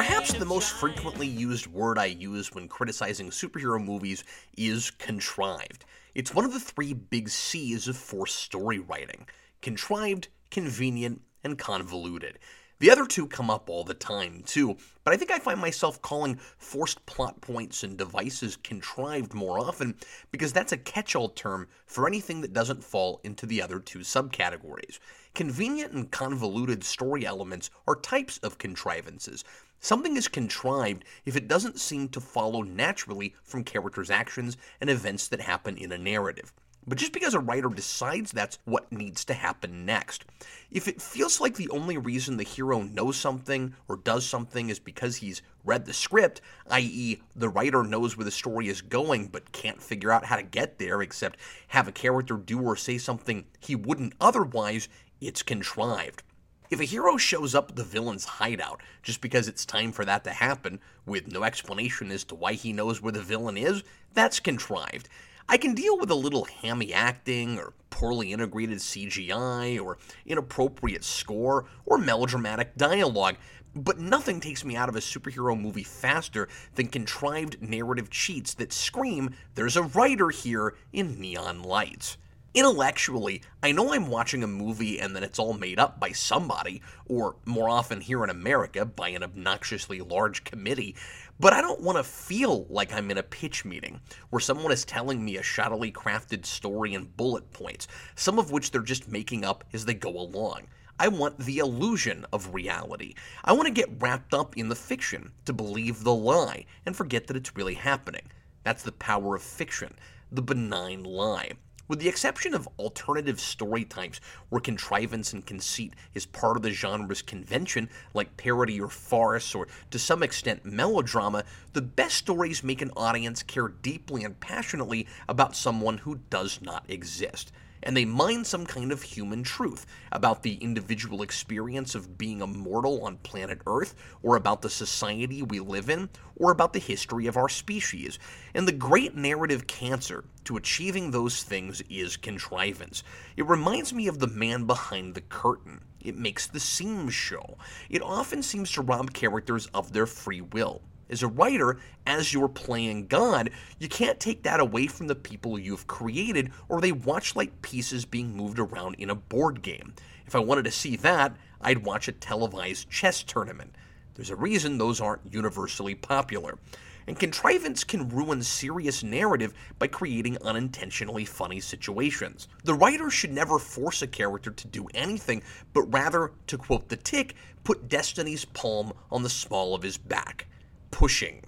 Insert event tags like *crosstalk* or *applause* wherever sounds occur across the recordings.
Perhaps the most frequently used word I use when criticizing superhero movies is contrived. It's one of the three big C's of forced story writing contrived, convenient, and convoluted. The other two come up all the time, too, but I think I find myself calling forced plot points and devices contrived more often because that's a catch all term for anything that doesn't fall into the other two subcategories. Convenient and convoluted story elements are types of contrivances. Something is contrived if it doesn't seem to follow naturally from characters' actions and events that happen in a narrative but just because a writer decides that's what needs to happen next. If it feels like the only reason the hero knows something or does something is because he's read the script, i.e., the writer knows where the story is going but can't figure out how to get there except have a character do or say something he wouldn't otherwise, it's contrived. If a hero shows up at the villain's hideout just because it's time for that to happen, with no explanation as to why he knows where the villain is, that's contrived. I can deal with a little hammy acting, or poorly integrated CGI, or inappropriate score, or melodramatic dialogue, but nothing takes me out of a superhero movie faster than contrived narrative cheats that scream, there's a writer here in neon lights. Intellectually, I know I'm watching a movie and that it's all made up by somebody, or more often here in America, by an obnoxiously large committee, but I don't want to feel like I'm in a pitch meeting where someone is telling me a shoddily crafted story in bullet points, some of which they're just making up as they go along. I want the illusion of reality. I want to get wrapped up in the fiction, to believe the lie, and forget that it's really happening. That's the power of fiction, the benign lie. With the exception of alternative story types where contrivance and conceit is part of the genre's convention, like parody or farce, or to some extent melodrama, the best stories make an audience care deeply and passionately about someone who does not exist and they mine some kind of human truth about the individual experience of being a mortal on planet Earth, or about the society we live in, or about the history of our species. And the great narrative cancer to achieving those things is contrivance. It reminds me of the man behind the curtain. It makes the seams show. It often seems to rob characters of their free will as a writer, as you're playing God, you can't take that away from the people you've created, or they watch like pieces being moved around in a board game. If I wanted to see that, I'd watch a televised chess tournament. There's a reason those aren't universally popular. And contrivance can ruin serious narrative by creating unintentionally funny situations. The writer should never force a character to do anything, but rather, to quote the tick, put destiny's palm on the small of his back pushing.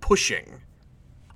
Pushing.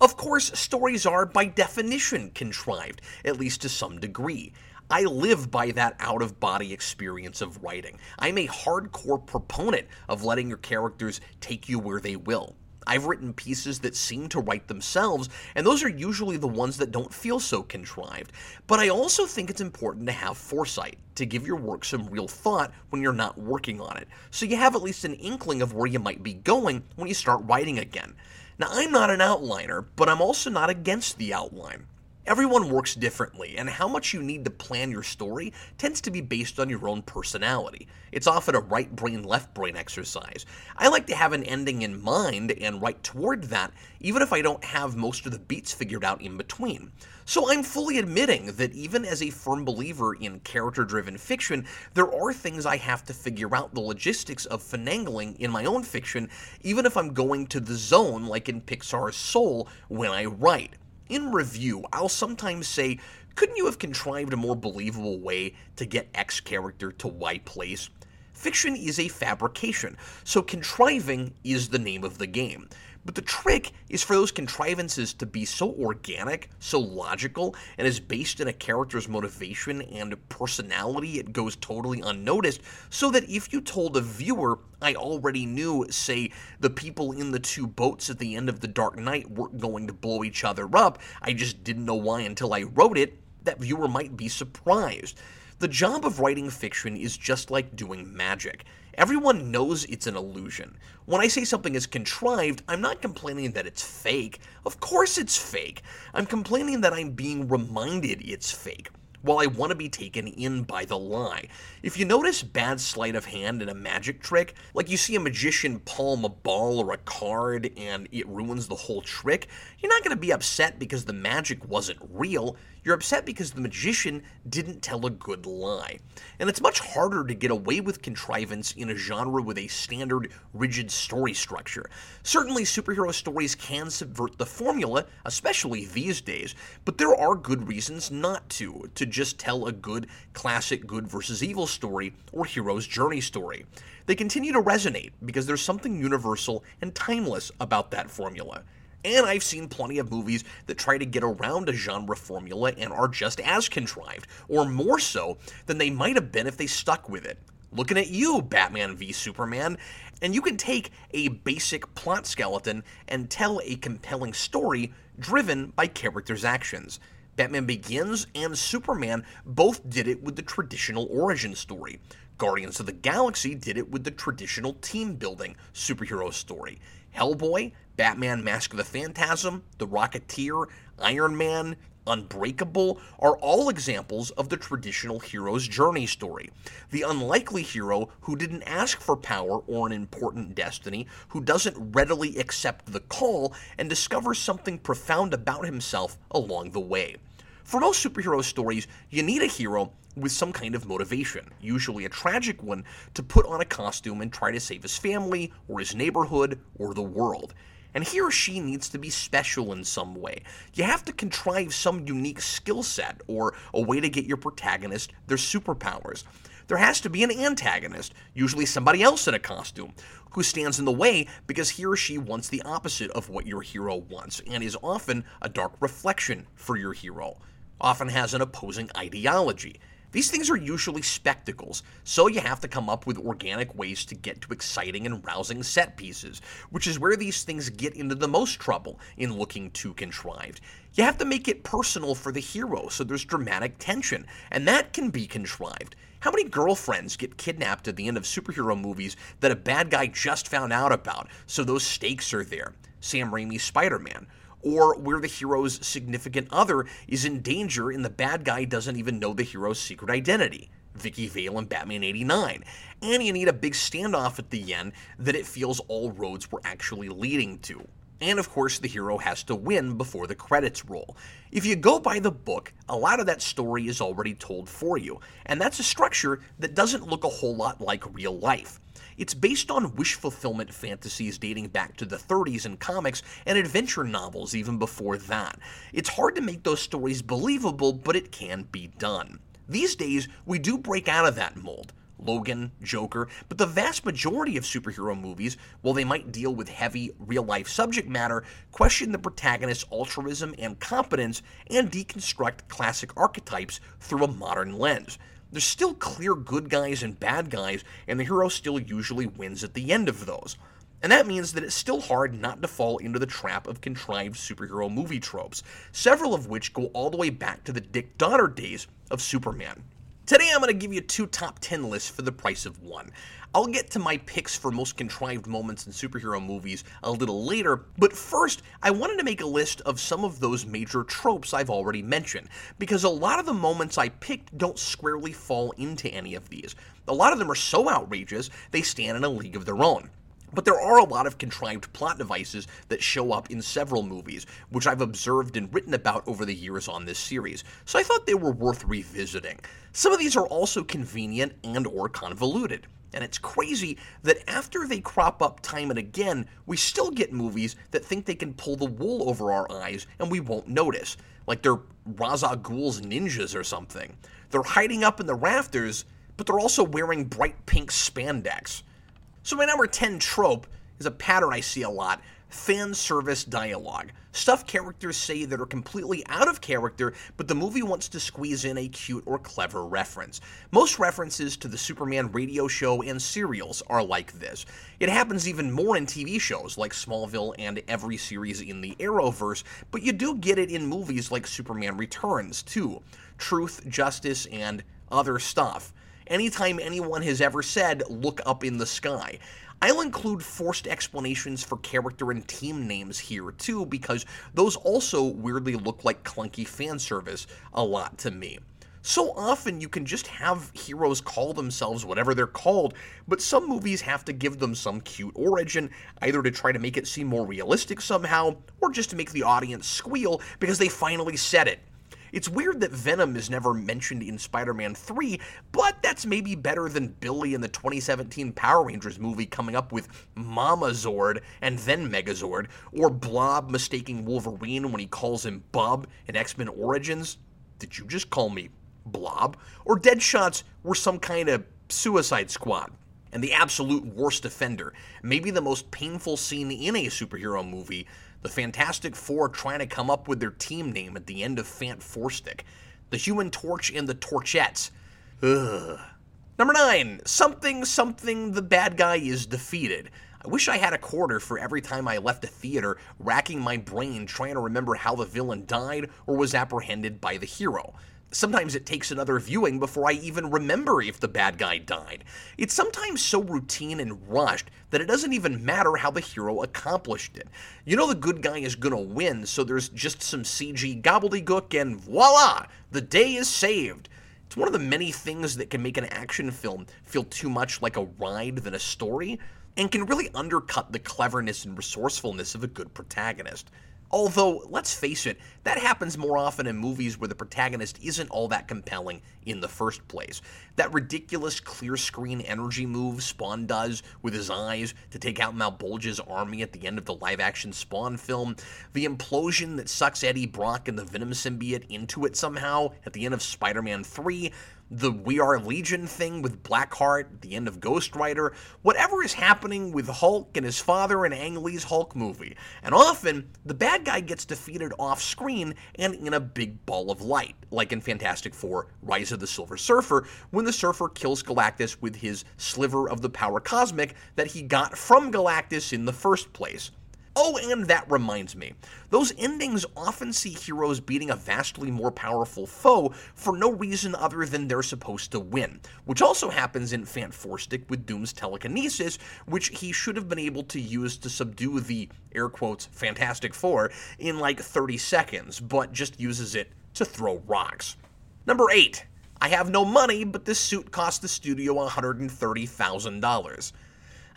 Of course, stories are, by definition, contrived, at least to some degree. I live by that out of body experience of writing. I'm a hardcore proponent of letting your characters take you where they will. I've written pieces that seem to write themselves, and those are usually the ones that don't feel so contrived. But I also think it's important to have foresight, to give your work some real thought when you're not working on it, so you have at least an inkling of where you might be going when you start writing again. Now, I'm not an outliner, but I'm also not against the outline. Everyone works differently, and how much you need to plan your story tends to be based on your own personality. It's often a right brain, left brain exercise. I like to have an ending in mind and write toward that, even if I don't have most of the beats figured out in between. So I'm fully admitting that even as a firm believer in character driven fiction, there are things I have to figure out the logistics of finagling in my own fiction, even if I'm going to the zone like in Pixar's Soul when I write. In review, I'll sometimes say, couldn't you have contrived a more believable way to get X character to Y place? Fiction is a fabrication, so contriving is the name of the game. But the trick is for those contrivances to be so organic, so logical, and is based in a character's motivation and personality it goes totally unnoticed, so that if you told a viewer, I already knew, say, the people in the two boats at the end of The Dark Knight weren't going to blow each other up, I just didn't know why until I wrote it, that viewer might be surprised. The job of writing fiction is just like doing magic. Everyone knows it's an illusion. When I say something is contrived, I'm not complaining that it's fake. Of course it's fake. I'm complaining that I'm being reminded it's fake. while I want to be taken in by the lie. If you notice bad sleight of hand in a magic trick, like you see a magician palm a ball or a card and it ruins the whole trick, you're not going to be upset because the magic wasn't real. You're upset because the magician didn't tell a good lie. And it's much harder to get away with contrivance in a genre with a standard, rigid story structure. Certainly, superhero stories can subvert the formula, especially these days, but there are good reasons not to, to just tell a good, classic good versus evil story or hero's journey story. They continue to resonate because there's something universal and timeless about that formula. And I've seen plenty of movies that try to get around a genre formula and are just as contrived, or more so, than they might have been if they stuck with it. Looking at you, Batman v Superman, and you can take a basic plot skeleton and tell a compelling story driven by characters' actions. Batman Begins and Superman both did it with the traditional origin story. Guardians of the Galaxy did it with the traditional team building superhero story. Hellboy, Batman Mask of the Phantasm, The Rocketeer, Iron Man, Unbreakable are all examples of the traditional hero's journey story. The unlikely hero who didn't ask for power or an important destiny, who doesn't readily accept the call and discovers something profound about himself along the way. For most superhero stories, you need a hero with some kind of motivation, usually a tragic one, to put on a costume and try to save his family, or his neighborhood, or the world. And he or she needs to be special in some way. You have to contrive some unique skill set or a way to get your protagonist their superpowers. There has to be an antagonist, usually somebody else in a costume, who stands in the way because he or she wants the opposite of what your hero wants and is often a dark reflection for your hero often has an opposing ideology. These things are usually spectacles, so you have to come up with organic ways to get to exciting and rousing set pieces, which is where these things get into the most trouble in looking too contrived. You have to make it personal for the hero so there's dramatic tension, and that can be contrived. How many girlfriends get kidnapped at the end of superhero movies that a bad guy just found out about, so those stakes are there? Sam Raimi's Spider Man or where the hero's significant other is in danger and the bad guy doesn't even know the hero's secret identity. Vicky Vale in Batman 89. And you need a big standoff at the end that it feels all roads were actually leading to. And of course, the hero has to win before the credits roll. If you go by the book, a lot of that story is already told for you, and that's a structure that doesn't look a whole lot like real life. It's based on wish fulfillment fantasies dating back to the 30s in comics and adventure novels even before that. It's hard to make those stories believable, but it can be done. These days, we do break out of that mold. Logan, Joker, but the vast majority of superhero movies, while they might deal with heavy, real life subject matter, question the protagonist's altruism and competence and deconstruct classic archetypes through a modern lens. There's still clear good guys and bad guys, and the hero still usually wins at the end of those. And that means that it's still hard not to fall into the trap of contrived superhero movie tropes, several of which go all the way back to the Dick Donner days of Superman. Today I'm going to give you two top 10 lists for the price of one. I'll get to my picks for most contrived moments in superhero movies a little later, but first, I wanted to make a list of some of those major tropes I've already mentioned, because a lot of the moments I picked don't squarely fall into any of these. A lot of them are so outrageous, they stand in a league of their own. But there are a lot of contrived plot devices that show up in several movies, which I've observed and written about over the years on this series, so I thought they were worth revisiting. Some of these are also convenient and or convoluted. And it's crazy that after they crop up time and again, we still get movies that think they can pull the wool over our eyes and we won't notice. Like they're Ra's al Ghul's ninjas or something. They're hiding up in the rafters, but they're also wearing bright pink spandex. So, my number 10 trope is a pattern I see a lot fan service dialogue. Stuff characters say that are completely out of character, but the movie wants to squeeze in a cute or clever reference. Most references to the Superman radio show and serials are like this. It happens even more in TV shows like Smallville and every series in the Arrowverse, but you do get it in movies like Superman Returns, too. Truth, justice, and other stuff anytime anyone has ever said, look up in the sky. I'll include forced explanations for character and team names here too, because those also weirdly look like clunky fan service a lot to me. So often you can just have heroes call themselves whatever they're called, but some movies have to give them some cute origin, either to try to make it seem more realistic somehow, or just to make the audience squeal because they finally said it. It's weird that Venom is never mentioned in Spider Man 3, but that's maybe better than Billy in the 2017 Power Rangers movie coming up with Mama Zord and then Megazord, or Blob mistaking Wolverine when he calls him Bub in X Men Origins. Did you just call me Blob? Or Deadshots were some kind of suicide squad and the absolute worst offender, maybe the most painful scene in a superhero movie, the Fantastic Four trying to come up with their team name at the end of Fant4stic, the Human Torch and the Torchettes. Ugh. Number nine, something something the bad guy is defeated. I wish I had a quarter for every time I left a theater, racking my brain trying to remember how the villain died or was apprehended by the hero. Sometimes it takes another viewing before I even remember if the bad guy died. It's sometimes so routine and rushed that it doesn't even matter how the hero accomplished it. You know the good guy is gonna win, so there's just some CG gobbledygook and voila! The day is saved. It's one of the many things that can make an action film feel too much like a ride than a story, and can really undercut the cleverness and resourcefulness of a good protagonist. Although, let's face it, that happens more often in movies where the protagonist isn't all that compelling in the first place. That ridiculous clear screen energy move Spawn does with his eyes to take out Malbolge's army at the end of the live action Spawn film, the implosion that sucks Eddie Brock and the Venom symbiote into it somehow at the end of Spider Man 3, the We Are Legion thing with Blackheart, the end of Ghost Rider, whatever is happening with Hulk and his father in Ang Lee's Hulk movie. And often, the bad guy gets defeated off screen and in a big ball of light, like in Fantastic Four Rise of the Silver Surfer, when the Surfer kills Galactus with his sliver of the power cosmic that he got from Galactus in the first place. Oh, and that reminds me. Those endings often see heroes beating a vastly more powerful foe for no reason other than they're supposed to win, which also happens in Fant with Doom's telekinesis, which he should have been able to use to subdue the, air quotes, Fantastic Four in like 30 seconds, but just uses it to throw rocks. Number 8. I have no money, but this suit cost the studio $130,000.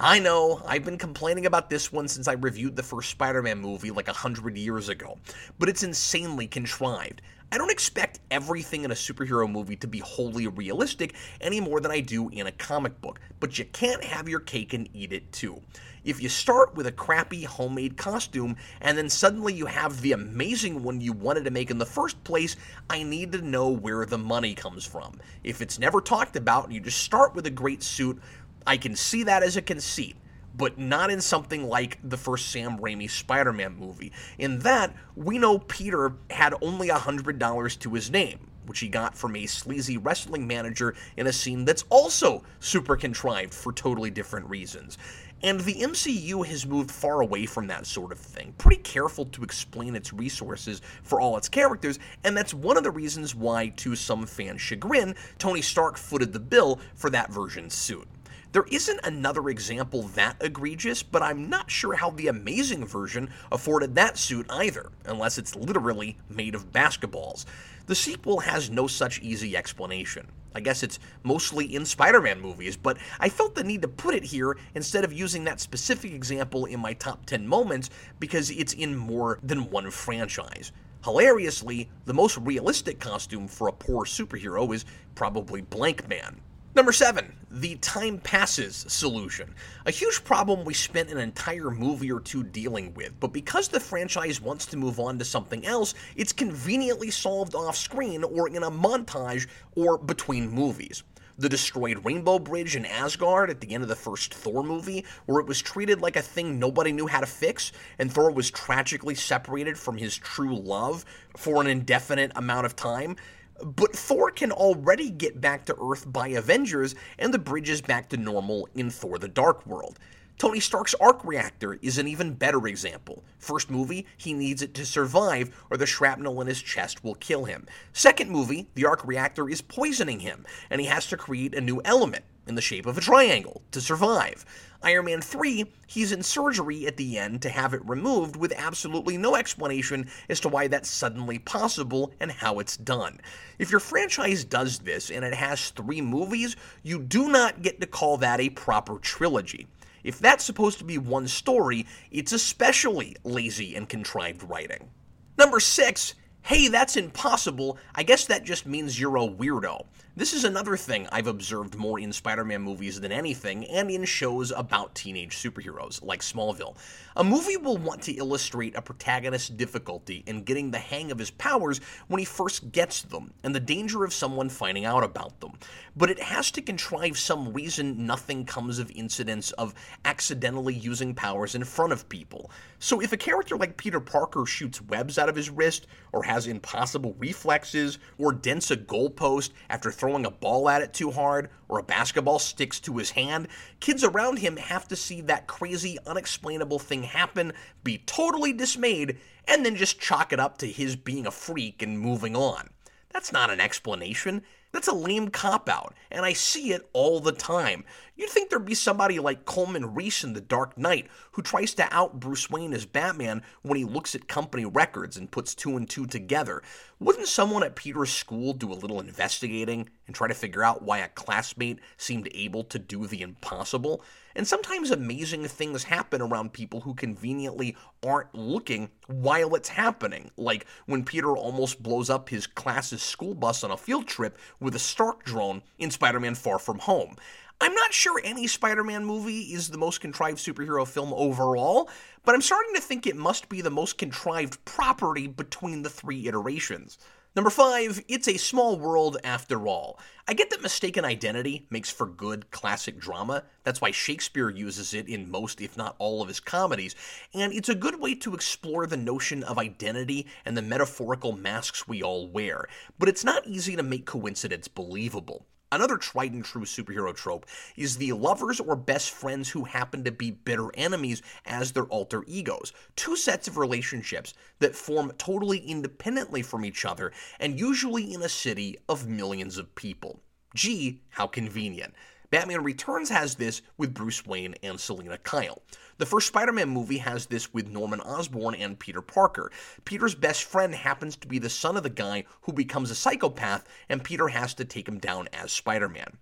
I know, I've been complaining about this one since I reviewed the first Spider Man movie like a hundred years ago, but it's insanely contrived. I don't expect everything in a superhero movie to be wholly realistic any more than I do in a comic book, but you can't have your cake and eat it too. If you start with a crappy homemade costume and then suddenly you have the amazing one you wanted to make in the first place, I need to know where the money comes from. If it's never talked about and you just start with a great suit, I can see that as a conceit, but not in something like the first Sam Raimi Spider Man movie. In that, we know Peter had only $100 to his name, which he got from a sleazy wrestling manager in a scene that's also super contrived for totally different reasons. And the MCU has moved far away from that sort of thing, pretty careful to explain its resources for all its characters, and that's one of the reasons why, to some fans' chagrin, Tony Stark footed the bill for that version's suit. There isn't another example that egregious, but I'm not sure how the amazing version afforded that suit either, unless it's literally made of basketballs. The sequel has no such easy explanation. I guess it's mostly in Spider Man movies, but I felt the need to put it here instead of using that specific example in my top 10 moments because it's in more than one franchise. Hilariously, the most realistic costume for a poor superhero is probably Blankman. Number seven, the time passes solution. A huge problem we spent an entire movie or two dealing with, but because the franchise wants to move on to something else, it's conveniently solved off screen or in a montage or between movies. The destroyed Rainbow Bridge in Asgard at the end of the first Thor movie, where it was treated like a thing nobody knew how to fix, and Thor was tragically separated from his true love for an indefinite amount of time. But Thor can already get back to Earth by Avengers, and the bridge is back to normal in Thor the Dark World. Tony Stark's arc reactor is an even better example. First movie, he needs it to survive, or the shrapnel in his chest will kill him. Second movie, the arc reactor is poisoning him, and he has to create a new element. in the shape of a triangle to survive. Iron Man 3, he's in surgery at the end to have it removed with absolutely no explanation as to why that's suddenly possible and how it's done. If your franchise does this and it has three movies, you do not get to call that a proper trilogy. If that's supposed to be one story, it's especially lazy and contrived writing. Number 6, hey, that's impossible. I guess that just means you're a weirdo. This is another thing I've observed more in Spider Man movies than anything, and in shows about teenage superheroes, like Smallville. A movie will want to illustrate a protagonist's difficulty in getting the hang of his powers when he first gets them, and the danger of someone finding out about them. But it has to contrive some reason nothing comes of incidents of accidentally using powers in front of people. So if a character like Peter Parker shoots webs out of his wrist, or has impossible reflexes, or dents a goalpost after throwing throwing a ball at it too hard or a basketball sticks to his hand, kids around him have to see that crazy, unexplainable thing happen, be totally dismayed, and then just chalk it up to his being a freak and moving on. That's not an explanation. That's a lame cop out, and I see it all the time. You'd think there'd be somebody like Coleman Reese in The Dark Knight who tries to out Bruce Wayne as Batman when he looks at company records and puts two and two together. Wouldn't someone at Peter's school do a little investigating and try to figure out why a classmate seemed able to do the impossible? And sometimes amazing things happen around people who conveniently aren't looking while it's happening, like when Peter almost blows up his class's school bus on a field trip with a Stark drone in Spider Man Far From Home. I'm not sure any Spider Man movie is the most contrived superhero film overall, but I'm starting to think it must be the most contrived property between the three iterations. Number five, it's a small world after all. I get that mistaken identity makes for good classic drama. That's why Shakespeare uses it in most, if not all, of his comedies. And it's a good way to explore the notion of identity and the metaphorical masks we all wear. But it's not easy to make coincidence believable. Another tried and true superhero trope is the lovers or best friends who happen to be bitter enemies as their alter egos. Two sets of relationships that form totally independently from each other and usually in a city of millions of people. Gee, how convenient. Batman Returns has this with Bruce Wayne and Selina Kyle. The first Spider Man movie has this with Norman Osborn and Peter Parker. Peter's best friend happens to be the son of the guy who becomes a psychopath, and Peter has to take him down as Spider Man.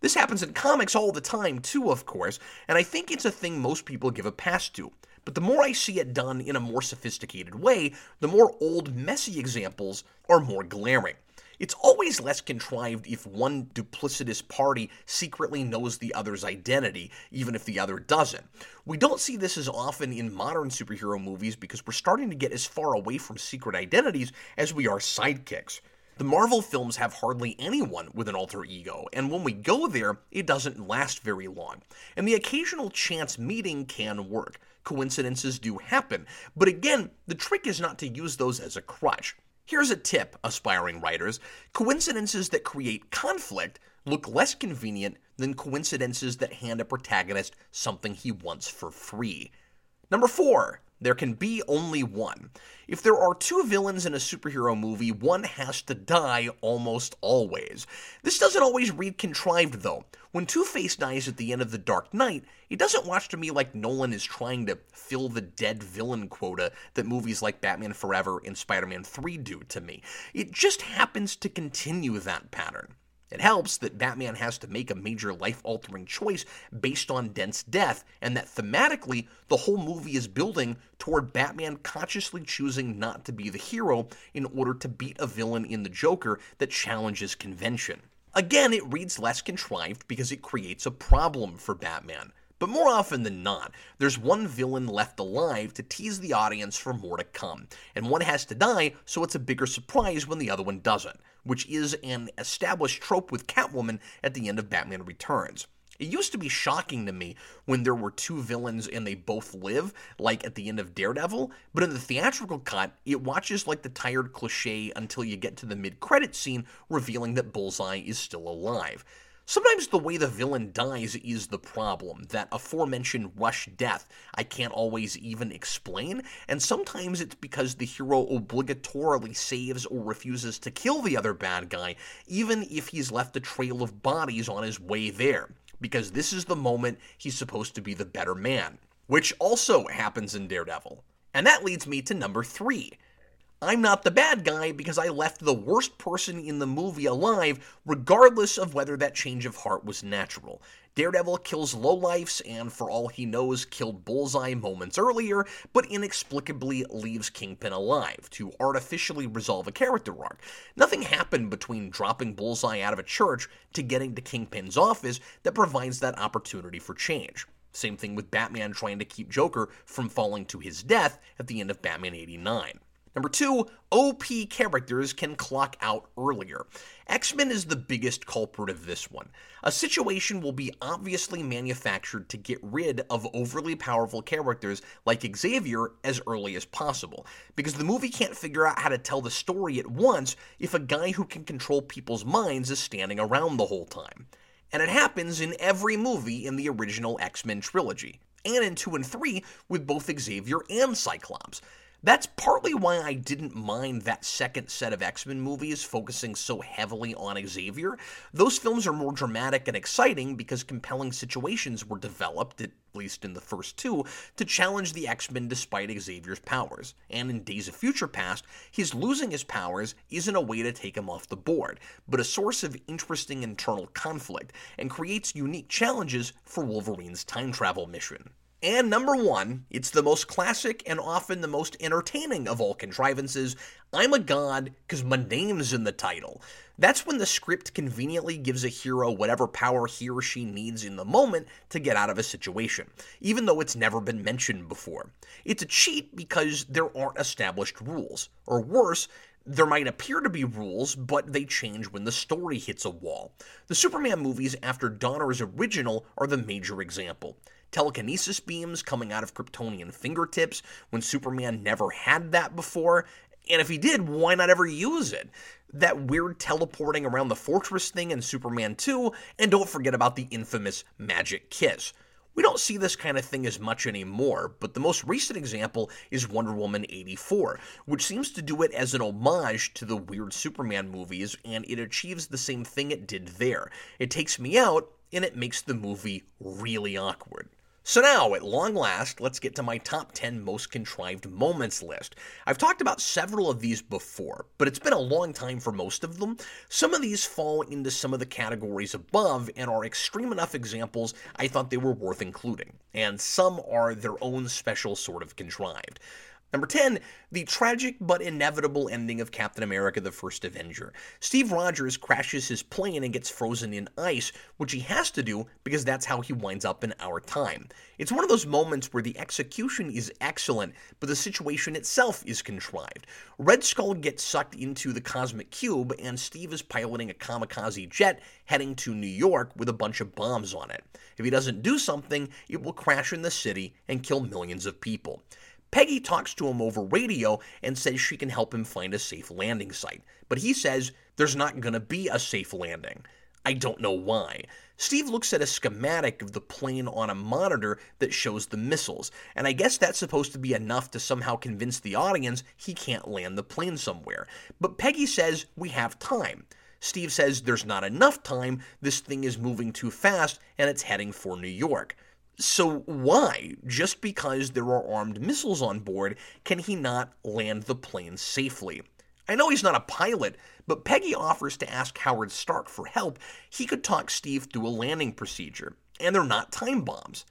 This happens in comics all the time, too, of course, and I think it's a thing most people give a pass to. But the more I see it done in a more sophisticated way, the more old, messy examples are more glaring. It's always less contrived if one duplicitous party secretly knows the other's identity, even if the other doesn't. We don't see this as often in modern superhero movies because we're starting to get as far away from secret identities as we are sidekicks. The Marvel films have hardly anyone with an alter ego, and when we go there, it doesn't last very long. And the occasional chance meeting can work. Coincidences do happen, but again, the trick is not to use those as a crutch. Here's a tip, aspiring writers coincidences that create conflict look less convenient than coincidences that hand a protagonist something he wants for free. Number four, there can be only one. If there are two villains in a superhero movie, one has to die almost always. This doesn't always read contrived, though. When Two Face dies at the end of The Dark Knight, it doesn't watch to me like Nolan is trying to fill the dead villain quota that movies like Batman Forever and Spider Man 3 do to me. It just happens to continue that pattern. It helps that Batman has to make a major life altering choice based on Dent's death, and that thematically, the whole movie is building toward Batman consciously choosing not to be the hero in order to beat a villain in the Joker that challenges convention. Again, it reads less contrived because it creates a problem for Batman. But more often than not, there's one villain left alive to tease the audience for more to come, and one has to die so it's a bigger surprise when the other one doesn't, which is an established trope with Catwoman at the end of Batman Returns. It used to be shocking to me when there were two villains and they both live, like at the end of Daredevil, but in the theatrical cut, it watches like the tired cliche until you get to the mid credit scene revealing that Bullseye is still alive. Sometimes the way the villain dies is the problem, that aforementioned rush death I can't always even explain, and sometimes it's because the hero obligatorily saves or refuses to kill the other bad guy, even if he's left a trail of bodies on his way there, because this is the moment he's supposed to be the better man, which also happens in Daredevil. And that leads me to number three I'm not the bad guy because I left the worst person in the movie alive, regardless of whether that change of heart was natural. Daredevil kills lowlifes and, for all he knows, killed Bullseye moments earlier, but inexplicably leaves Kingpin alive to artificially resolve a character arc. Nothing happened between dropping Bullseye out of a church to getting to Kingpin's office that provides that opportunity for change. Same thing with Batman trying to keep Joker from falling to his death at the end of Batman 89. Number two, OP characters can clock out earlier. X Men is the biggest culprit of this one. A situation will be obviously manufactured to get rid of overly powerful characters like Xavier as early as possible, because the movie can't figure out how to tell the story at once if a guy who can control people's minds is standing around the whole time. And it happens in every movie in the original X Men trilogy, and in 2 and 3 with both Xavier and Cyclops. That's partly why I didn't mind that second set of X Men movies focusing so heavily on Xavier. Those films are more dramatic and exciting because compelling situations were developed, at least in the first two, to challenge the X Men despite Xavier's powers. And in Days of Future Past, his losing his powers isn't a way to take him off the board, but a source of interesting internal conflict and creates unique challenges for Wolverine's time travel mission. And number one, it's the most classic and often the most entertaining of all contrivances. I'm a god because my name's in the title. That's when the script conveniently gives a hero whatever power he or she needs in the moment to get out of a situation, even though it's never been mentioned before. It's a cheat because there aren't established rules. Or worse, there might appear to be rules, but they change when the story hits a wall. The Superman movies after Donner's original are the major example telekinesis beams coming out of Kryptonian fingertips when Superman never had that before. And if he did, why not ever use it? That weird teleporting around the fortress thing in Superman 2, and don't forget about the infamous magic kiss. We don't see this kind of thing as much anymore, but the most recent example is Wonder Woman 84, which seems to do it as an homage to the weird Superman movies, and it achieves the same thing it did there. It takes me out, and it makes the movie really awkward. So now, at long last, let's get to my top 10 most contrived moments list. I've talked about several of these before, but it's been a long time for most of them. Some of these fall into some of the categories above and are extreme enough examples I thought they were worth including, and some are their own special sort of contrived. Number 10, the tragic but inevitable ending of Captain America the First Avenger. Steve Rogers crashes his plane and gets frozen in ice, which he has to do because that's how he winds up in our time. It's one of those moments where the execution is excellent, but the situation itself is contrived. Red Skull gets sucked into the cosmic cube, and Steve is piloting a kamikaze jet heading to New York with a bunch of bombs on it. If he doesn't do something, it will crash in the city and kill millions of people. Peggy talks to him over radio and says she can help him find a safe landing site, but he says there's not going to be a safe landing. I don't know why. Steve looks at a schematic of the plane on a monitor that shows the missiles, and I guess that's supposed to be enough to somehow convince the audience he can't land the plane somewhere. But Peggy says we have time. Steve says there's not enough time, this thing is moving too fast, and it's heading for New York. So why, just because there are armed missiles on board, can he not land the plane safely? I know he's not a pilot, but Peggy offers to ask Howard Stark for help. He could talk Steve through a landing procedure, and they're not time bombs.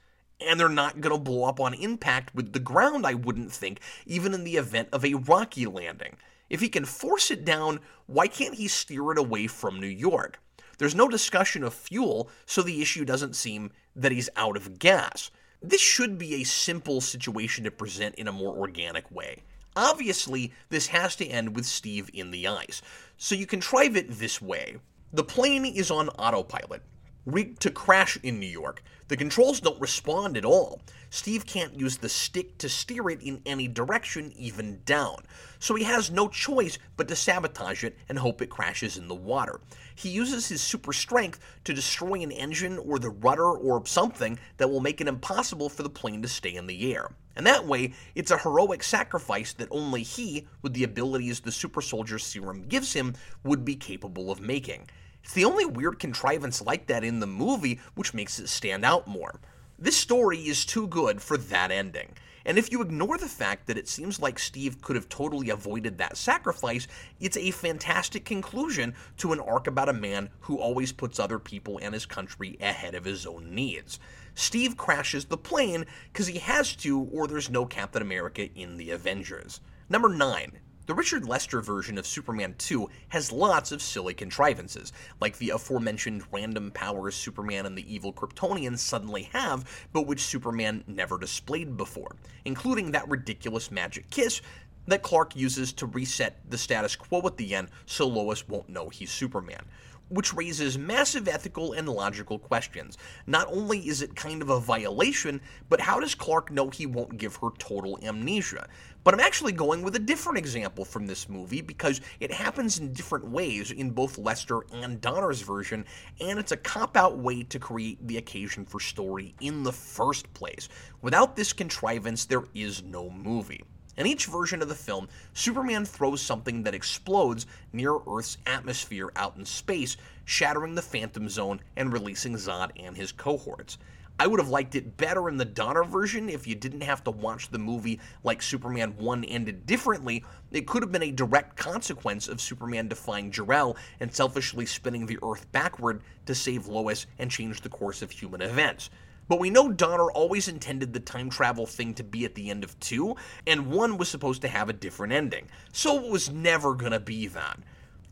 And they're not going to blow up on impact with the ground, I wouldn't think, even in the event of a rocky landing. If he can force it down, why can't he steer it away from New York? There's no discussion of fuel, so the issue doesn't seem that he's out of gas. This should be a simple situation to present in a more organic way. Obviously, this has to end with Steve in the ice, so you contrive it this way. The plane is on autopilot. Rigged to crash in New York. The controls don't respond at all. Steve can't use the stick to steer it in any direction, even down. So he has no choice but to sabotage it and hope it crashes in the water. He uses his super strength to destroy an engine or the rudder or something that will make it impossible for the plane to stay in the air. And that way, it's a heroic sacrifice that only he, with the abilities the super soldier serum gives him, would be capable of making. It's the only weird contrivance like that in the movie, which makes it stand out more. This story is too good for that ending. And if you ignore the fact that it seems like Steve could have totally avoided that sacrifice, it's a fantastic conclusion to an arc about a man who always puts other people and his country ahead of his own needs. Steve crashes the plane because he has to, or there's no Captain America in the Avengers. Number 9. The Richard Lester version of Superman 2 has lots of silly contrivances, like the aforementioned random powers Superman and the evil Kryptonians suddenly have, but which Superman never displayed before, including that ridiculous magic kiss that Clark uses to reset the status quo at the end so Lois won't know he's Superman which raises massive ethical and logical questions. Not only is it kind of a violation, but how does Clark know he won't give her total amnesia? But I'm actually going with a different example from this movie because it happens in different ways in both Lester and Donner's version, and it's a cop out way to create the occasion for story in the first place. Without this contrivance, there is no movie. In each version of the film, Superman throws something that explodes near Earth's atmosphere out in space, shattering the Phantom Zone and releasing Zod and his cohorts. I would have liked it better in the Donner version if you didn't have to watch the movie like Superman 1 ended differently. It could have been a direct consequence of Superman defying Jor-El and selfishly spinning the Earth backward to save Lois and change the course of human events. But we know Donner always intended the time travel thing to be at the end of 2, and 1 was supposed to have a different ending. So it was never gonna be that.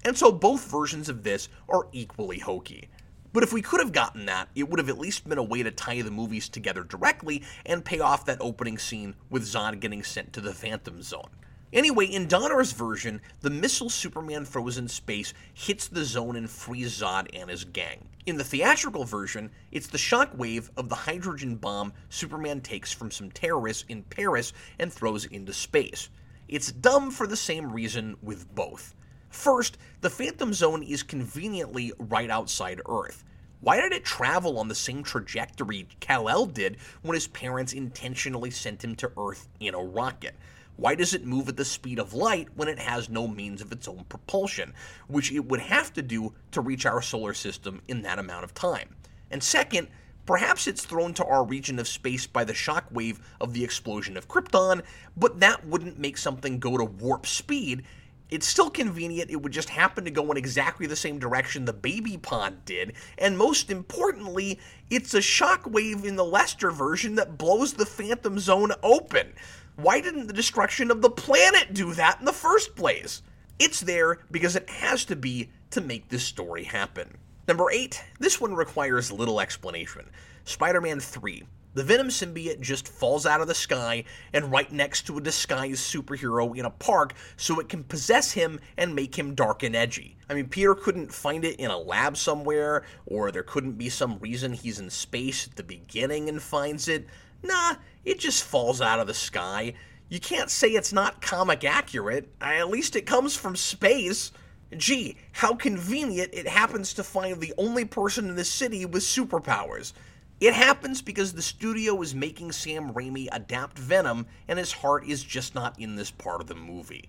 And so both versions of this are equally hokey. But if we could have gotten that, it would have at least been a way to tie the movies together directly and pay off that opening scene with Zod getting sent to the Phantom Zone. Anyway, in Donner's version, the missile Superman throws in space hits the zone and frees Zod and his gang. In the theatrical version, it's the shockwave of the hydrogen bomb Superman takes from some terrorists in Paris and throws into space. It's dumb for the same reason with both. First, the Phantom Zone is conveniently right outside Earth. Why did it travel on the same trajectory Kal-El did when his parents intentionally sent him to Earth in a rocket? Why does it move at the speed of light when it has no means of its own propulsion, which it would have to do to reach our solar system in that amount of time? And second, perhaps it's thrown to our region of space by the shock wave of the explosion of Krypton, but that wouldn't make something go to warp speed. It's still convenient, it would just happen to go in exactly the same direction the baby pod did, and most importantly, it's a shock wave in the Lester version that blows the Phantom Zone open. Why didn't the destruction of the planet do that in the first place? It's there because it has to be to make this story happen. Number 8, this one requires little explanation. Spider Man 3. The Venom symbiote just falls out of the sky and right next to a disguised superhero in a park so it can possess him and make him dark and edgy. I mean, Peter couldn't find it in a lab somewhere, or there couldn't be some reason he's in space at the beginning and finds it. Nah, it just falls out of the sky. You can't say it's not comic accurate. At least it comes from space. Gee, how convenient it happens to find the only person in the city with superpowers. It happens because the studio is making Sam Raimi adapt Venom, and his heart is just not in this part of the movie.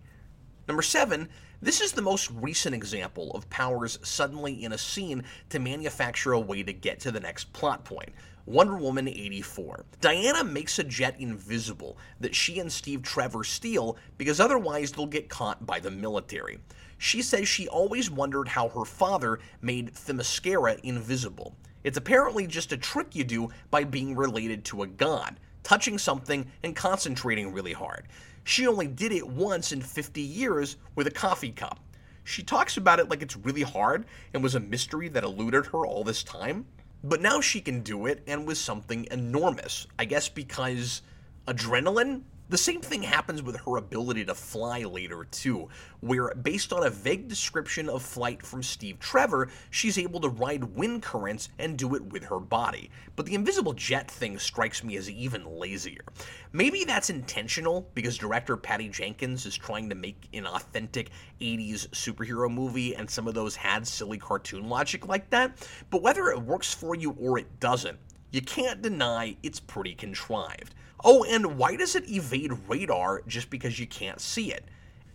Number seven, this is the most recent example of Powers suddenly in a scene to manufacture a way to get to the next plot point. Wonder Woman 84. Diana makes a jet invisible that she and Steve Trevor steal because otherwise they'll get caught by the military. She says she always wondered how her father made Themyscira invisible. It's apparently just a trick you do by being related to a god, touching something and concentrating really hard. She only did it once in 50 years with a coffee cup. She talks about it like it's really hard and was a mystery that eluded her all this time. But now she can do it and with something enormous. I guess because adrenaline? The same thing happens with her ability to fly later, too, where, based on a vague description of flight from Steve Trevor, she's able to ride wind currents and do it with her body. But the invisible jet thing strikes me as even lazier. Maybe that's intentional because director Patty Jenkins is trying to make an authentic 80s superhero movie, and some of those had silly cartoon logic like that. But whether it works for you or it doesn't, you can't deny it's pretty contrived. Oh, and why does it evade radar just because you can't see it?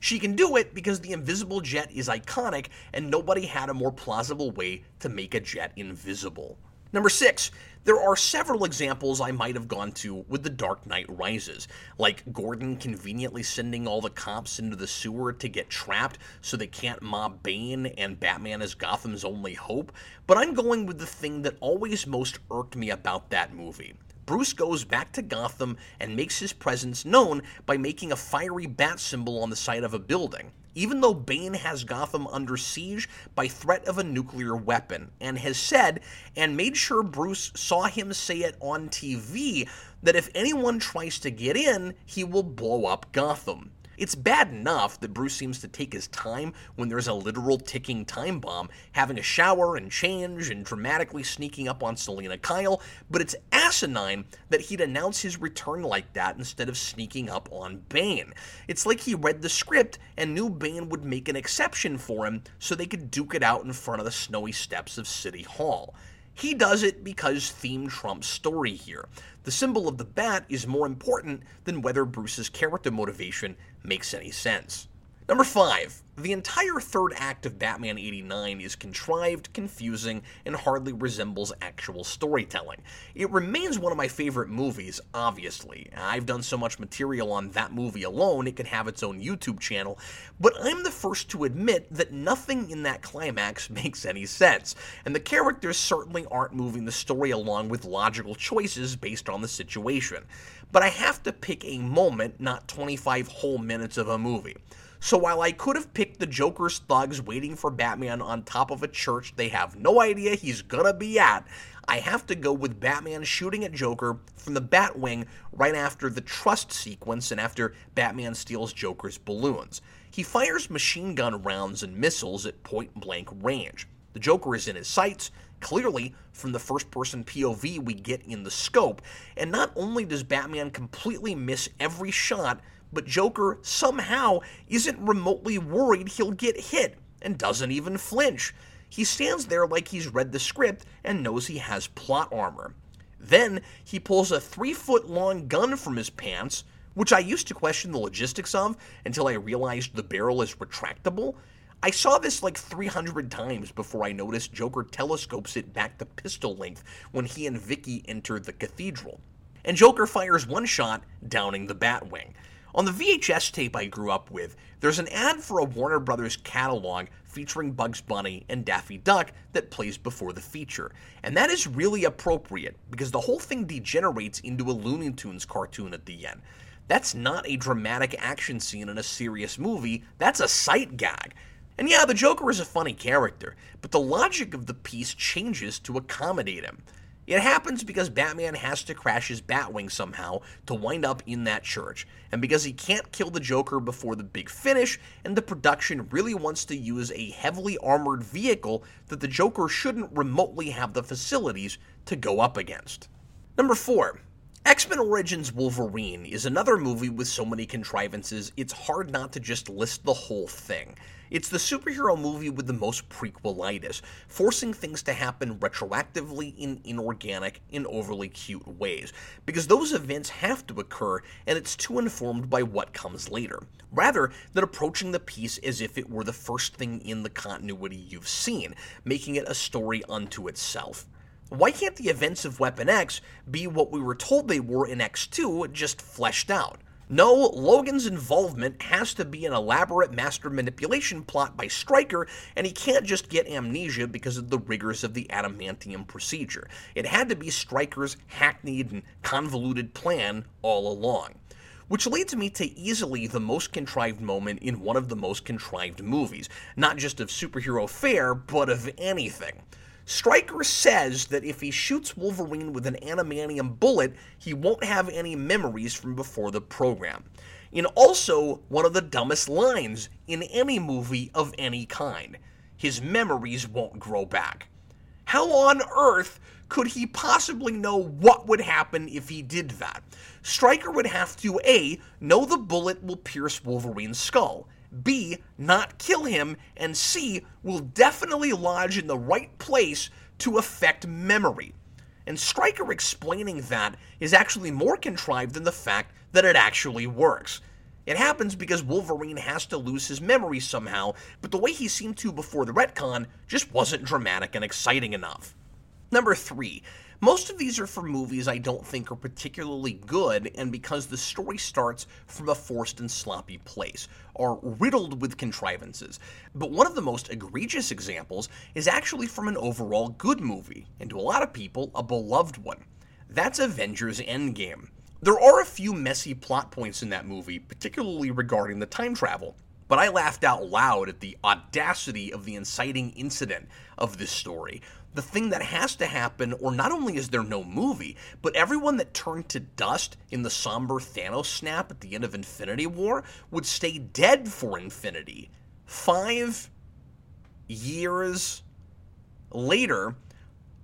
She can do it because the invisible jet is iconic and nobody had a more plausible way to make a jet invisible. Number six, there are several examples I might have gone to with The Dark Knight Rises, like Gordon conveniently sending all the cops into the sewer to get trapped so they can't mob Bane and Batman as Gotham's only hope. But I'm going with the thing that always most irked me about that movie Bruce goes back to Gotham and makes his presence known by making a fiery bat symbol on the side of a building. Even though Bane has Gotham under siege by threat of a nuclear weapon, and has said, and made sure Bruce saw him say it on TV, that if anyone tries to get in, he will blow up Gotham. It's bad enough that Bruce seems to take his time when there's a literal ticking time bomb, having a shower and change and dramatically sneaking up on Selina Kyle, but it's asinine that he'd announce his return like that instead of sneaking up on Bane. It's like he read the script and knew Bane would make an exception for him so they could duke it out in front of the snowy steps of City Hall. He does it because theme trumps story here. The symbol of the bat is more important than whether Bruce's character motivation makes any sense. Number 5. The entire third act of Batman 89 is contrived, confusing, and hardly resembles actual storytelling. It remains one of my favorite movies, obviously. I've done so much material on that movie alone, it could have its own YouTube channel, but I'm the first to admit that nothing in that climax *laughs* makes any sense, and the characters certainly aren't moving the story along with logical choices based on the situation. But I have to pick a moment, not 25 whole minutes of a movie. So while I could have picked the Joker's thugs waiting for Batman on top of a church they have no idea he's gonna be at, I have to go with Batman shooting at Joker from the Batwing right after the trust sequence and after Batman steals Joker's balloons. He fires machine gun rounds and missiles at point blank range. The Joker is in his sights, clearly from the first person POV we get in the scope, and not only does Batman completely miss every shot, but Joker somehow isn't remotely worried he'll get hit and doesn't even flinch. He stands there like he's read the script and knows he has plot armor. Then he pulls a three foot long gun from his pants, which I used to question the logistics of until I realized the barrel is retractable. I saw this like 300 times before I noticed Joker telescopes it back to pistol length when he and Vicky enter the cathedral. And Joker fires one shot, downing the Batwing. On the VHS tape I grew up with, there's an ad for a Warner Brothers catalog featuring Bugs Bunny and Daffy Duck that plays before the feature. And that is really appropriate because the whole thing degenerates into a Looney Tunes cartoon at the end. That's not a dramatic action scene in a serious movie, that's a sight gag. And yeah, the Joker is a funny character, but the logic of the piece changes to accommodate him. It happens because Batman has to crash his Batwing somehow to wind up in that church, and because he can't kill the Joker before the big finish, and the production really wants to use a heavily armored vehicle that the Joker shouldn't remotely have the facilities to go up against. Number 4. X Men Origins Wolverine is another movie with so many contrivances, it's hard not to just list the whole thing. It's the superhero movie with the most prequelitis, forcing things to happen retroactively in inorganic and overly cute ways, because those events have to occur and it's too informed by what comes later, rather than approaching the piece as if it were the first thing in the continuity you've seen, making it a story unto itself. Why can't the events of Weapon X be what we were told they were in X2, just fleshed out? No, Logan's involvement has to be an elaborate master manipulation plot by Stryker, and he can't just get amnesia because of the rigors of the adamantium procedure. It had to be Stryker's hackneyed and convoluted plan all along. Which leads me to easily the most contrived moment in one of the most contrived movies, not just of superhero fare, but of anything. Stryker says that if he shoots Wolverine with an adamantium bullet, he won't have any memories from before the program. In also one of the dumbest lines in any movie of any kind his memories won't grow back. How on earth could he possibly know what would happen if he did that? Stryker would have to A, know the bullet will pierce Wolverine's skull, B, not kill him, and C, will definitely lodge in the right place to affect memory. And Stryker explaining that is actually more contrived than the fact that it actually works. It happens because Wolverine has to lose his memory somehow, but the way he seemed to before the retcon just wasn't dramatic and exciting enough. Number 3. Most of these are for movies I don't think are particularly good, and because the story starts from a forced and sloppy place, are riddled with contrivances. But one of the most egregious examples is actually from an overall good movie, and to a lot of people, a beloved one. That's Avengers Endgame. There are a few messy plot points in that movie, particularly regarding the time travel but I laughed out loud at the audacity of the inciting incident of this story. The thing that has to happen, or not only is there no movie, but everyone that turned to dust in the somber Thanos snap at the end of Infinity War would stay dead for infinity. Five years later,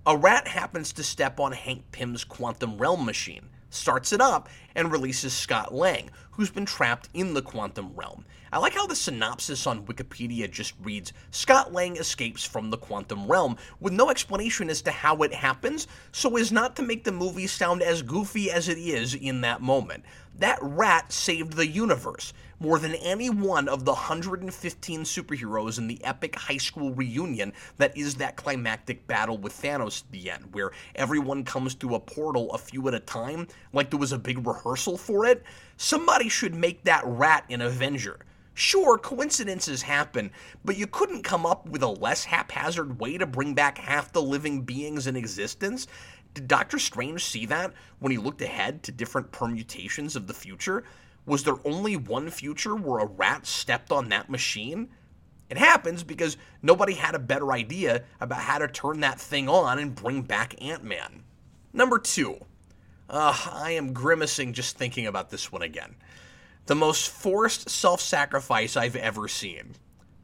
a rat happens to step on Hank Pym's quantum realm machine starts it up, and releases Scott Lang, who's been trapped in the quantum realm. I like how the synopsis on Wikipedia just reads Scott Lang escapes from the quantum realm, with no explanation as to how it happens, so as not to make the movie sound as goofy as it is in that moment. That rat saved the universe more than any one of the 115 superheroes in the epic high school reunion that is that climactic battle with Thanos at the end, where everyone comes through a portal a few at a time, like there was a big rehearsal for it. Somebody should make that rat an Avenger. Sure, coincidences happen, but you couldn't come up with a less haphazard way to bring back half the living beings in existence? Did Doctor Strange see that when he looked ahead to different permutations of the future? Was there only one future where a rat stepped on that machine? It happens because nobody had a better idea about how to turn that thing on and bring back Ant Man. Number two. Uh, I am grimacing just thinking about this one again. The most forced self sacrifice I've ever seen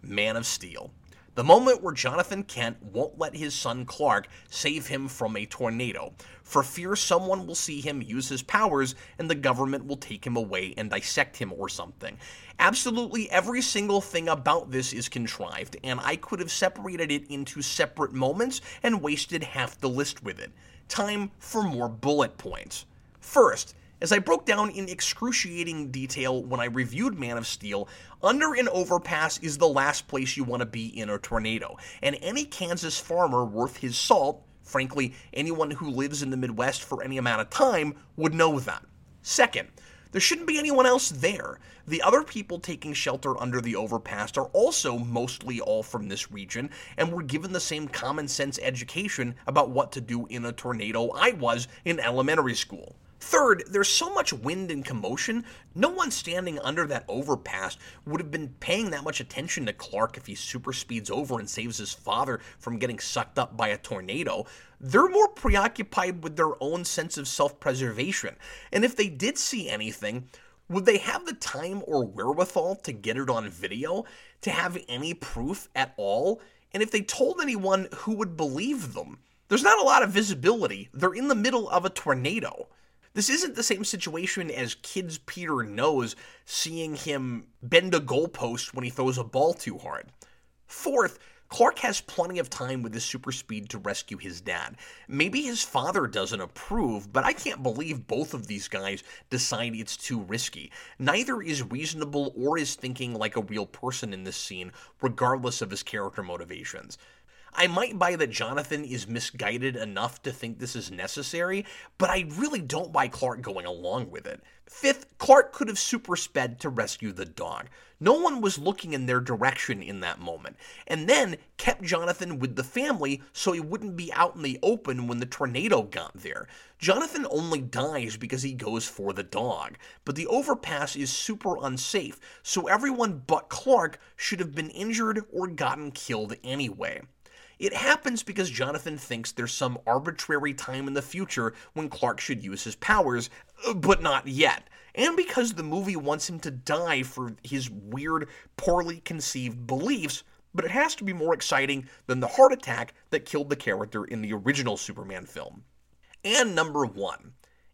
Man of Steel. The moment where Jonathan Kent won't let his son Clark save him from a tornado, for fear someone will see him use his powers and the government will take him away and dissect him or something. Absolutely every single thing about this is contrived, and I could have separated it into separate moments and wasted half the list with it. Time for more bullet points. First, as I broke down in excruciating detail when I reviewed Man of Steel, under an overpass is the last place you want to be in a tornado, and any Kansas farmer worth his salt, frankly, anyone who lives in the Midwest for any amount of time, would know that. Second, there shouldn't be anyone else there. The other people taking shelter under the overpass are also mostly all from this region and were given the same common sense education about what to do in a tornado I was in elementary school. Third, there's so much wind and commotion, no one standing under that overpass would have been paying that much attention to Clark if he super speeds over and saves his father from getting sucked up by a tornado. They're more preoccupied with their own sense of self preservation. And if they did see anything, would they have the time or wherewithal to get it on video, to have any proof at all? And if they told anyone, who would believe them? There's not a lot of visibility. They're in the middle of a tornado. This isn't the same situation as Kids Peter knows seeing him bend a goalpost when he throws a ball too hard. Fourth, Clark has plenty of time with his super speed to rescue his dad. Maybe his father doesn't approve, but I can't believe both of these guys decide it's too risky. Neither is reasonable or is thinking like a real person in this scene, regardless of his character motivations. I might buy that Jonathan is misguided enough to think this is necessary, but I really don't buy Clark going along with it. Fifth, Clark could have super sped to rescue the dog. No one was looking in their direction in that moment, and then kept Jonathan with the family so he wouldn't be out in the open when the tornado got there. Jonathan only dies because he goes for the dog, but the overpass is super unsafe, so everyone but Clark should have been injured or gotten killed anyway. It happens because Jonathan thinks there's some arbitrary time in the future when Clark should use his powers, uh, but not yet. And because the movie wants him to die for his weird, poorly conceived beliefs, but it has to be more exciting than the heart attack that killed the character in the original Superman film. And number one.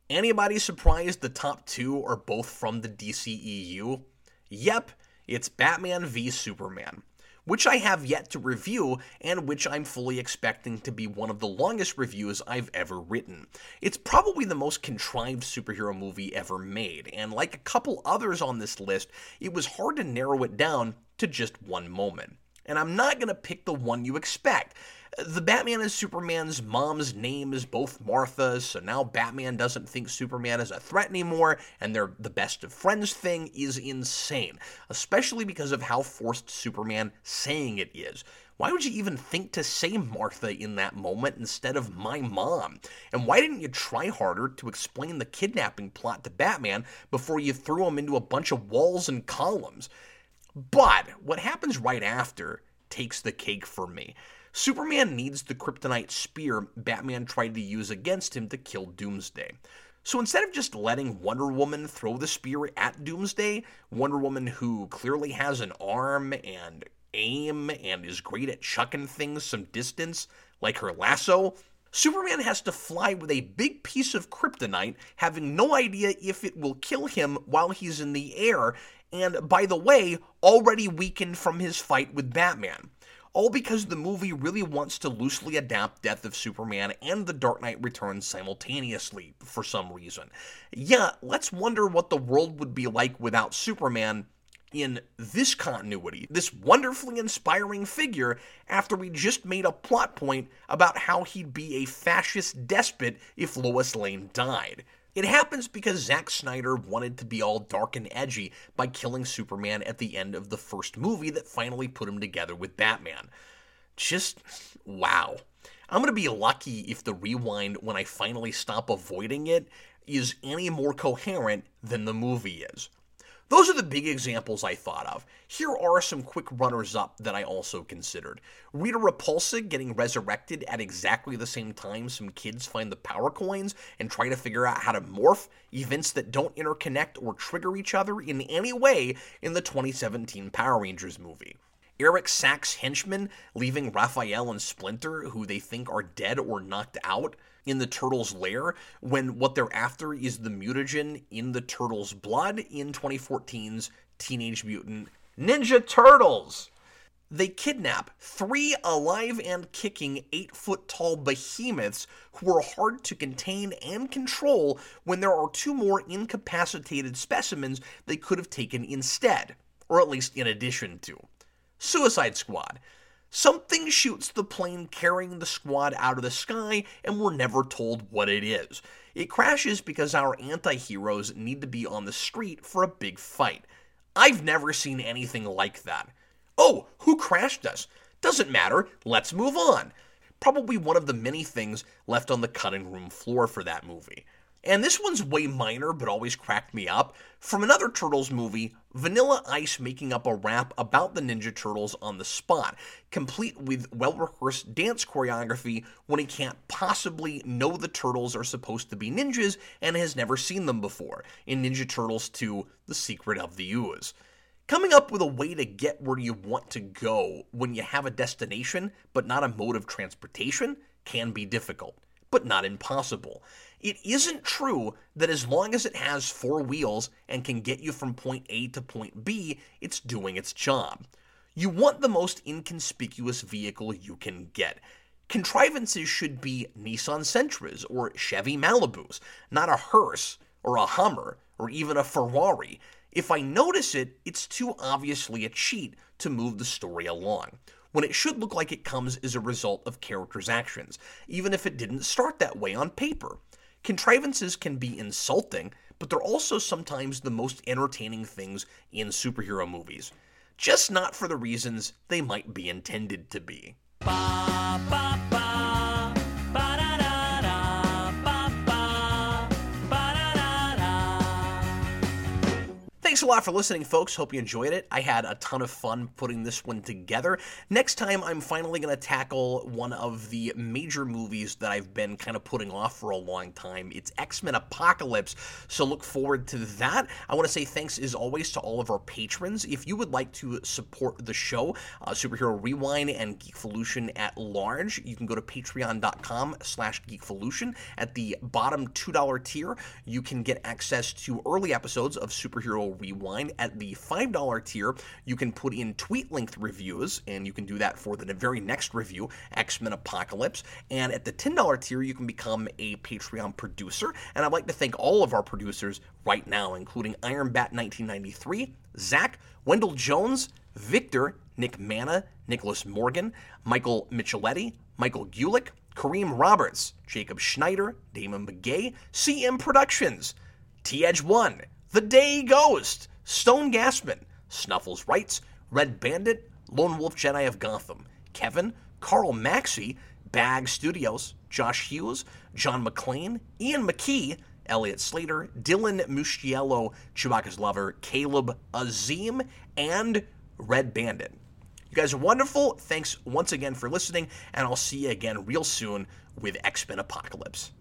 Anybody surprised the top two are both from the DCEU? Yep, it's Batman v Superman which I have yet to review and which I'm fully expecting to be one of the longest reviews I've ever written. It's probably the most contrived superhero movie ever made, and like a couple others on this list, it was hard to narrow it down to just one moment. And I'm not going to pick the one you expect. The Batman and Superman's mom's name is both Martha, so now Batman doesn't think Superman is a threat anymore, and they're the best of friends thing is insane, especially because of how forced Superman saying it is. Why would you even think to say Martha in that moment instead of my mom? And why didn't you try harder to explain the kidnapping plot to Batman before you threw him into a bunch of walls and columns? But what happens right after takes the cake for me. Superman needs the kryptonite spear Batman tried to use against him to kill Doomsday. So instead of just letting Wonder Woman throw the spear at Doomsday, Wonder Woman, who clearly has an arm and aim and is great at chucking things some distance, like her lasso, Superman has to fly with a big piece of kryptonite, having no idea if it will kill him while he's in the air, and by the way, already weakened from his fight with Batman all because the movie really wants to loosely adapt Death of Superman and The Dark Knight Returns simultaneously for some reason. Yeah, let's wonder what the world would be like without Superman in this continuity, this wonderfully inspiring figure, after we just made a plot point about how he'd be a fascist despot if Lois Lane died. It happens because Zack Snyder wanted to be all dark and edgy by killing Superman at the end of the first movie that finally put him together with Batman. Just wow. I'm going to be lucky if the rewind, when I finally stop avoiding it, is any more coherent than the movie is. Those are the big examples I thought of. Here are some quick runners up that I also considered. Rita Repulsa getting resurrected at exactly the same time some kids find the power coins and try to figure out how to morph, events that don't interconnect or trigger each other in any way in the 2017 Power Rangers movie. Eric Sacks' henchmen leaving Raphael and Splinter, who they think are dead or knocked out, in the turtle's lair when what they're after is the mutagen in the turtle's blood in 2014's Teenage Mutant Ninja Turtles. They kidnap three alive and kicking eight foot tall behemoths who are hard to contain and control when there are two more incapacitated specimens they could have taken instead, or at least in addition to. Suicide Squad. Something shoots the plane carrying the squad out of the sky, and we're never told what it is. It crashes because our anti heroes need to be on the street for a big fight. I've never seen anything like that. Oh, who crashed us? Doesn't matter, let's move on. Probably one of the many things left on the cutting room floor for that movie. And this one's way minor, but always cracked me up. From another Turtles movie, Vanilla Ice making up a rap about the Ninja Turtles on the spot, complete with well rehearsed dance choreography when he can't possibly know the Turtles are supposed to be ninjas and has never seen them before, in Ninja Turtles 2 The Secret of the Ooze. Coming up with a way to get where you want to go when you have a destination but not a mode of transportation can be difficult, but not impossible. It isn't true that as long as it has four wheels and can get you from point A to point B, it's doing its job. You want the most inconspicuous vehicle you can get. Contrivances should be Nissan Sentras or Chevy Malibus, not a hearse or a Hummer or even a Ferrari. If I notice it, it's too obviously a cheat to move the story along when it should look like it comes as a result of characters' actions, even if it didn't start that way on paper. Contrivances can be insulting, but they're also sometimes the most entertaining things in superhero movies. Just not for the reasons they might be intended to be. Ba, ba, Thanks a lot for listening, folks. Hope you enjoyed it. I had a ton of fun putting this one together. Next time, I'm finally going to tackle one of the major movies that I've been kind of putting off for a long time. It's X Men Apocalypse, so look forward to that. I want to say thanks, as always, to all of our patrons. If you would like to support the show, uh, Superhero Rewind and Geekvolution at large, you can go to patreon.com slash geekvolution. At the bottom $2 tier, you can get access to early episodes of Superhero Rewind. At the $5 tier, you can put in tweet length reviews, and you can do that for the very next review, X Men Apocalypse. And at the $10 tier, you can become a Patreon producer. And I'd like to thank all of our producers right now, including Iron Bat 1993, Zach, Wendell Jones, Victor, Nick Mana, Nicholas Morgan, Michael Micheletti, Michael Gulick, Kareem Roberts, Jacob Schneider, Damon McGay, CM Productions, T Edge 1, The Day Ghost, Stone Gasman, Snuffles Wrights, Red Bandit, Lone Wolf Jedi of Gotham, Kevin, Carl Maxey, Bag Studios, Josh Hughes, John McLean, Ian McKee, Elliot Slater, Dylan Muschiello, Chewbacca's Lover, Caleb Azim, and Red Bandit. You guys are wonderful. Thanks once again for listening, and I'll see you again real soon with X Men Apocalypse.